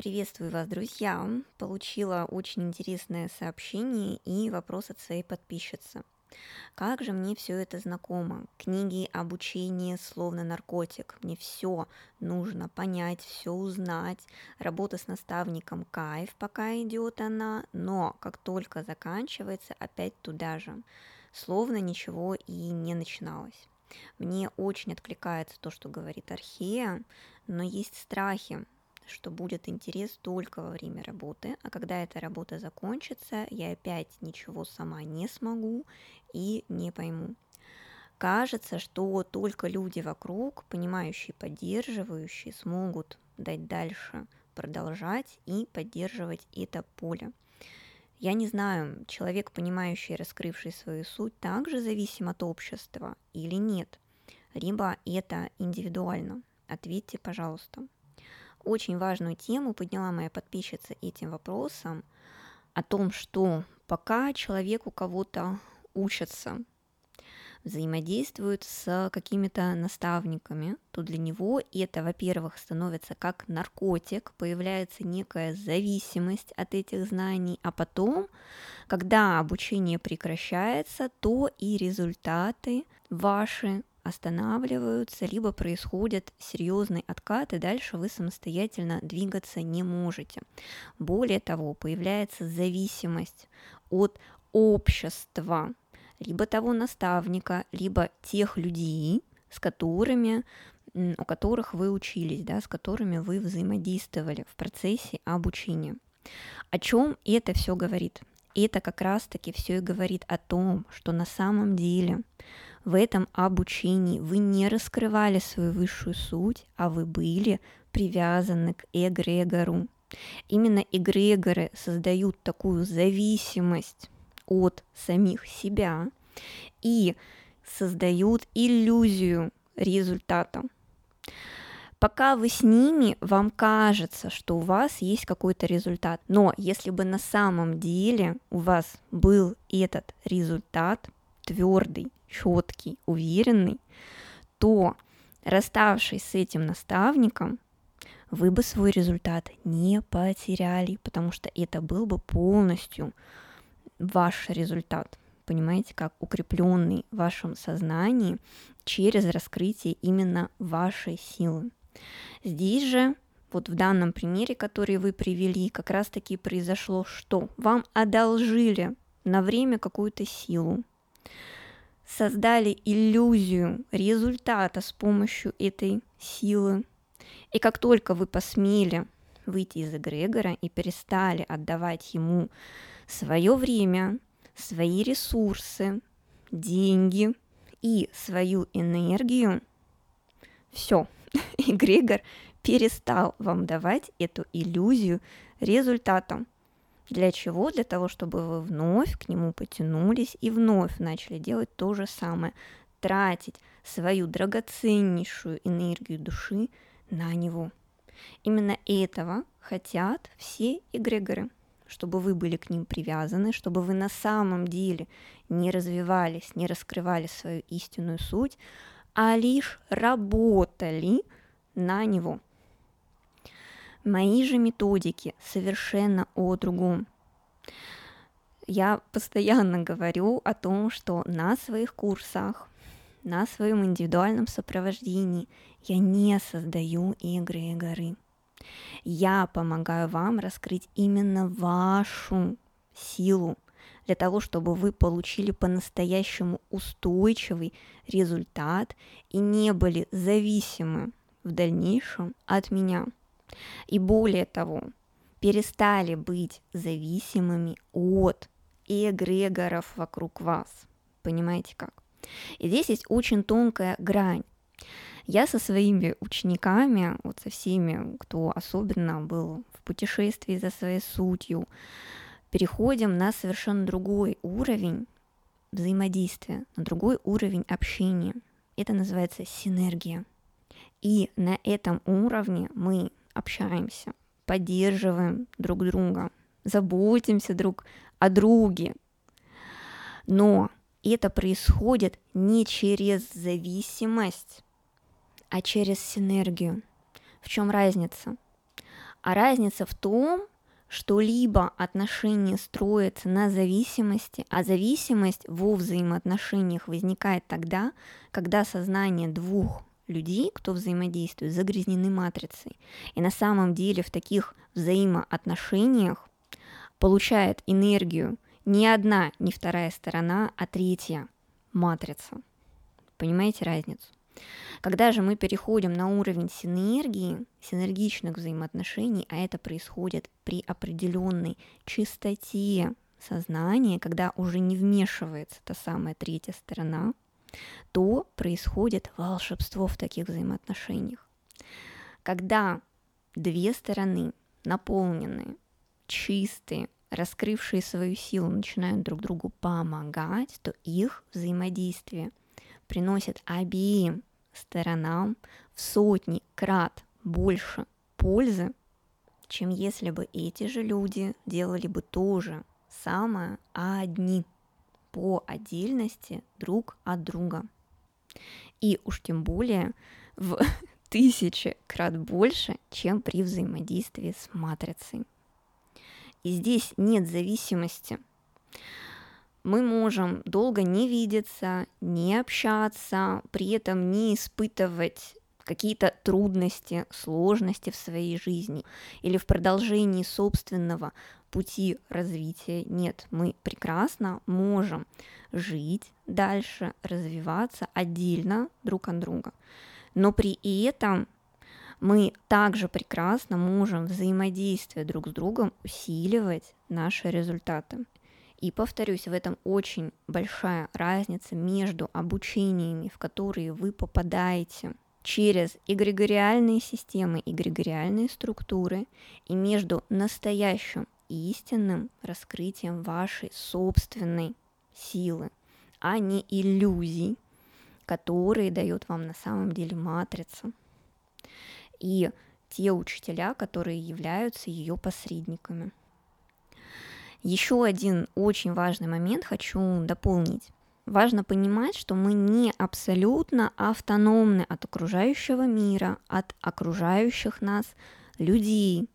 Приветствую вас, друзья! Получила очень интересное сообщение и вопрос от своей подписчицы. Как же мне все это знакомо? Книги, обучение, словно наркотик. Мне все нужно понять, все узнать. Работа с наставником кайф, пока идет она, но как только заканчивается, опять туда же. Словно ничего и не начиналось. Мне очень откликается то, что говорит Архея, но есть страхи, что будет интерес только во время работы, а когда эта работа закончится, я опять ничего сама не смогу и не пойму. Кажется, что только люди вокруг, понимающие, поддерживающие, смогут дать дальше, продолжать и поддерживать это поле. Я не знаю, человек, понимающий и раскрывший свою суть, также зависим от общества или нет. Либо это индивидуально. Ответьте, пожалуйста. Очень важную тему подняла моя подписчица этим вопросом о том, что пока человек у кого-то учится, взаимодействует с какими-то наставниками, то для него это, во-первых, становится как наркотик, появляется некая зависимость от этих знаний, а потом, когда обучение прекращается, то и результаты ваши останавливаются, либо происходят серьезный откат, и дальше вы самостоятельно двигаться не можете. Более того, появляется зависимость от общества, либо того наставника, либо тех людей, с которыми у которых вы учились, да, с которыми вы взаимодействовали в процессе обучения. О чем это все говорит? Это как раз-таки все и говорит о том, что на самом деле в этом обучении вы не раскрывали свою высшую суть, а вы были привязаны к эгрегору. Именно эгрегоры создают такую зависимость от самих себя и создают иллюзию результата. Пока вы с ними, вам кажется, что у вас есть какой-то результат. Но если бы на самом деле у вас был этот результат твердый, четкий, уверенный, то расставшись с этим наставником, вы бы свой результат не потеряли, потому что это был бы полностью ваш результат, понимаете, как укрепленный в вашем сознании через раскрытие именно вашей силы. Здесь же, вот в данном примере, который вы привели, как раз-таки произошло что? Вам одолжили на время какую-то силу, создали иллюзию результата с помощью этой силы. И как только вы посмели выйти из эгрегора и перестали отдавать ему свое время, свои ресурсы, деньги и свою энергию, все, эгрегор перестал вам давать эту иллюзию результатом. Для чего? Для того, чтобы вы вновь к нему потянулись и вновь начали делать то же самое, тратить свою драгоценнейшую энергию души на него. Именно этого хотят все эгрегоры, чтобы вы были к ним привязаны, чтобы вы на самом деле не развивались, не раскрывали свою истинную суть, а лишь работали на него – Мои же методики совершенно о другом. Я постоянно говорю о том, что на своих курсах, на своем индивидуальном сопровождении я не создаю игры и горы. Я помогаю вам раскрыть именно вашу силу для того, чтобы вы получили по-настоящему устойчивый результат и не были зависимы в дальнейшем от меня. И более того, перестали быть зависимыми от эгрегоров вокруг вас. Понимаете как? И здесь есть очень тонкая грань. Я со своими учениками, вот со всеми, кто особенно был в путешествии за своей сутью, переходим на совершенно другой уровень взаимодействия, на другой уровень общения. Это называется синергия. И на этом уровне мы общаемся, поддерживаем друг друга, заботимся друг о друге. Но это происходит не через зависимость, а через синергию. В чем разница? А разница в том, что либо отношения строятся на зависимости, а зависимость во взаимоотношениях возникает тогда, когда сознание двух людей, кто взаимодействует, загрязнены матрицей. И на самом деле в таких взаимоотношениях получает энергию не одна, не вторая сторона, а третья матрица. Понимаете разницу? Когда же мы переходим на уровень синергии, синергичных взаимоотношений, а это происходит при определенной чистоте сознания, когда уже не вмешивается та самая третья сторона, то происходит волшебство в таких взаимоотношениях. Когда две стороны наполненные, чистые, раскрывшие свою силу, начинают друг другу помогать, то их взаимодействие приносит обеим сторонам в сотни крат больше пользы, чем если бы эти же люди делали бы то же самое, а одни по отдельности друг от друга. И уж тем более в тысячи крат больше, чем при взаимодействии с матрицей. И здесь нет зависимости мы можем долго не видеться, не общаться, при этом не испытывать какие-то трудности, сложности в своей жизни или в продолжении собственного пути развития. Нет, мы прекрасно можем жить дальше, развиваться отдельно друг от друга. Но при этом мы также прекрасно можем взаимодействие друг с другом усиливать наши результаты. И повторюсь, в этом очень большая разница между обучениями, в которые вы попадаете через эгрегориальные системы, эгрегориальные структуры, и между настоящим истинным раскрытием вашей собственной силы, а не иллюзий, которые дает вам на самом деле матрица. И те учителя, которые являются ее посредниками. Еще один очень важный момент хочу дополнить. Важно понимать, что мы не абсолютно автономны от окружающего мира, от окружающих нас людей.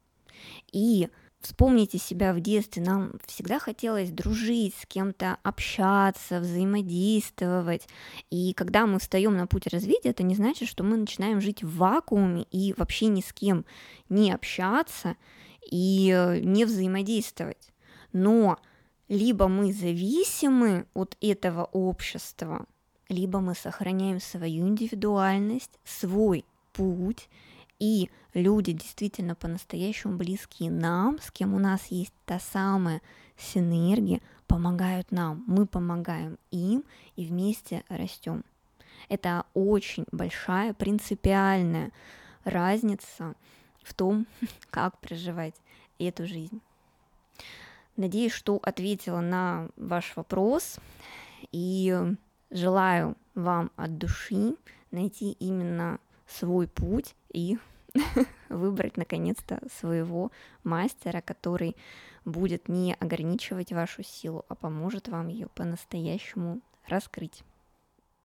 И вспомните себя в детстве, нам всегда хотелось дружить с кем-то, общаться, взаимодействовать. И когда мы встаем на путь развития, это не значит, что мы начинаем жить в вакууме и вообще ни с кем не общаться и э, не взаимодействовать но либо мы зависимы от этого общества, либо мы сохраняем свою индивидуальность, свой путь, и люди действительно по-настоящему близкие нам, с кем у нас есть та самая синергия, помогают нам, мы помогаем им и вместе растем. Это очень большая принципиальная разница в том, как проживать эту жизнь. Надеюсь, что ответила на ваш вопрос и желаю вам от души найти именно свой путь и выбрать наконец-то своего мастера, который будет не ограничивать вашу силу, а поможет вам ее по-настоящему раскрыть.